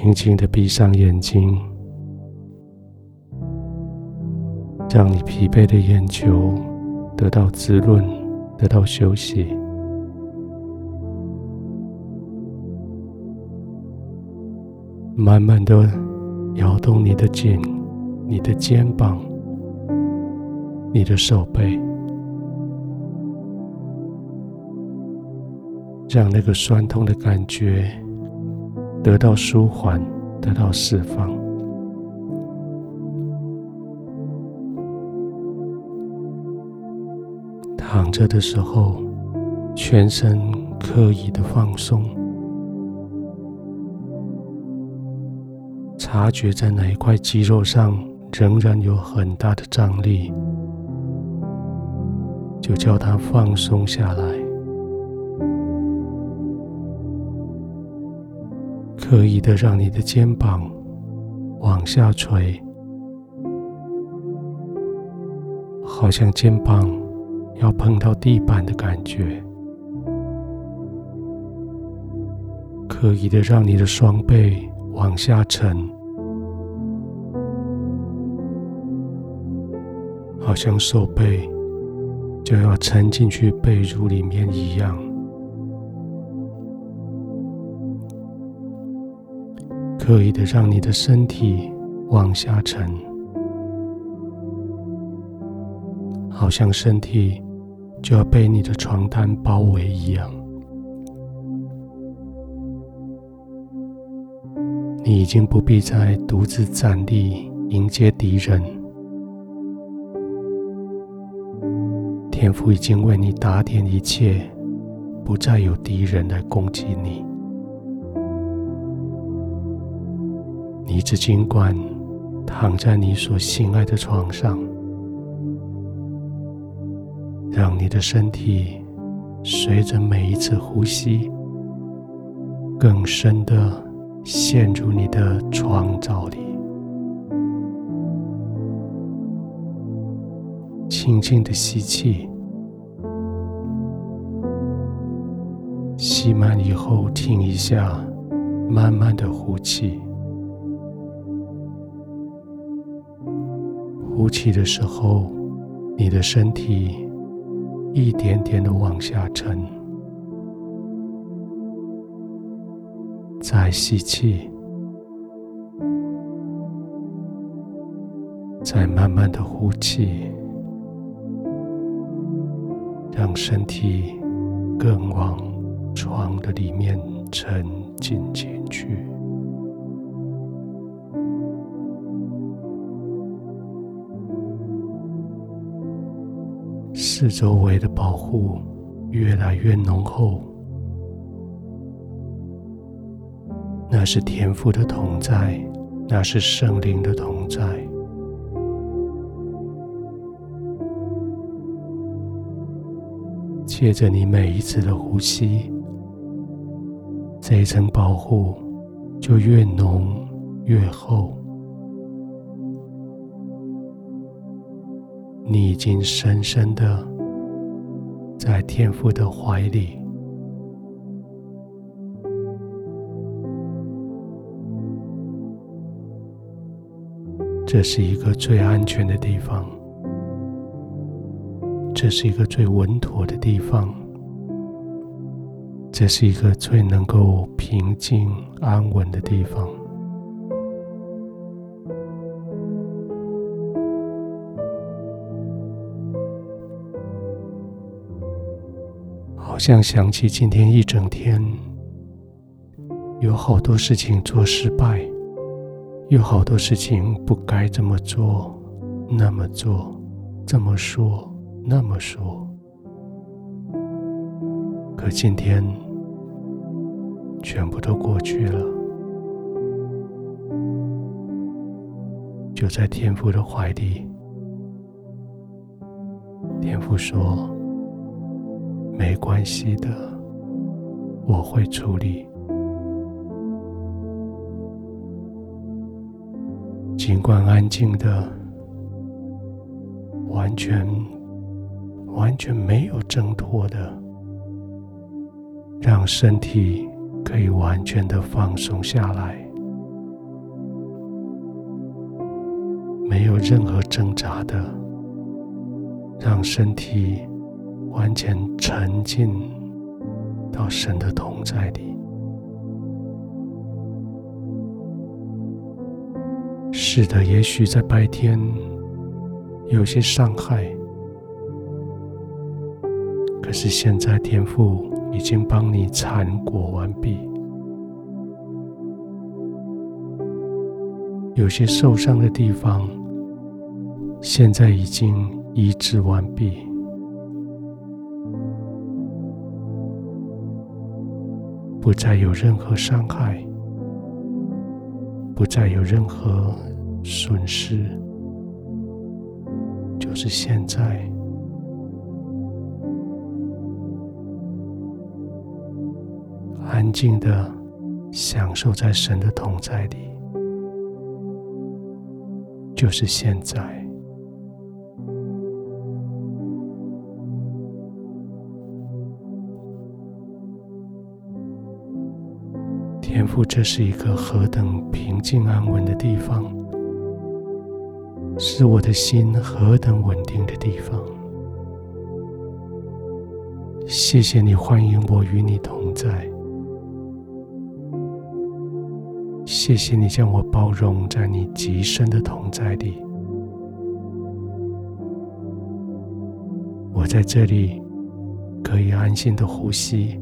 轻轻的闭上眼睛，让你疲惫的眼球得到滋润，得到休息。慢慢的摇动你的颈、你的肩膀、你的手背。让那个酸痛的感觉得到舒缓，得到释放。躺着的时候，全身刻意的放松，察觉在哪一块肌肉上仍然有很大的张力，就叫它放松下来。刻意的让你的肩膀往下垂，好像肩膀要碰到地板的感觉。刻意的让你的双背往下沉，好像手背就要沉进去被褥里面一样。刻意的让你的身体往下沉，好像身体就要被你的床单包围一样。你已经不必再独自站立迎接敌人，天父已经为你打点一切，不再有敌人来攻击你。你只尽管躺在你所心爱的床上，让你的身体随着每一次呼吸，更深的陷入你的创造里。轻轻的吸气，吸满以后停一下，慢慢的呼气。呼气的时候，你的身体一点点的往下沉。再吸气，再慢慢的呼气，让身体更往床的里面沉进进去。四周围的保护越来越浓厚，那是天赋的同在，那是圣灵的同在。借着你每一次的呼吸，这一层保护就越浓越厚。你已经深深的在天父的怀里，这是一个最安全的地方，这是一个最稳妥的地方，这是一个最能够平静安稳的地方。好像想起今天一整天，有好多事情做失败，有好多事情不该这么做，那么做，这么说，那么说。可今天全部都过去了，就在天父的怀里，天父说。没关系的我会处理。尽管安静的完全完全没有挣脱的让身体可以完全的放松下来。没有任何挣扎的让身体完全沉浸到神的同在里。是的，也许在白天有些伤害，可是现在天父已经帮你缠裹完毕。有些受伤的地方，现在已经医治完毕，不再有任何伤害。不再有任何损失，就是现在，安静的享受在神的同在里，就是现在。父，这是一个何等平静安稳的地方，是我的心何等稳定的地方。谢谢你欢迎我与你同在，谢谢你将我包容在你极深的同在里。我在这里可以安心的呼吸。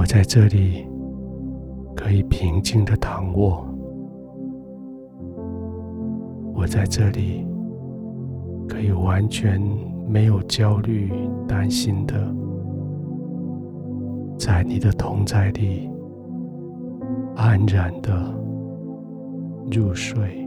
我在这里可以平静的躺卧，我在这里可以完全没有焦虑、担心的，在你的同在里安然的入睡。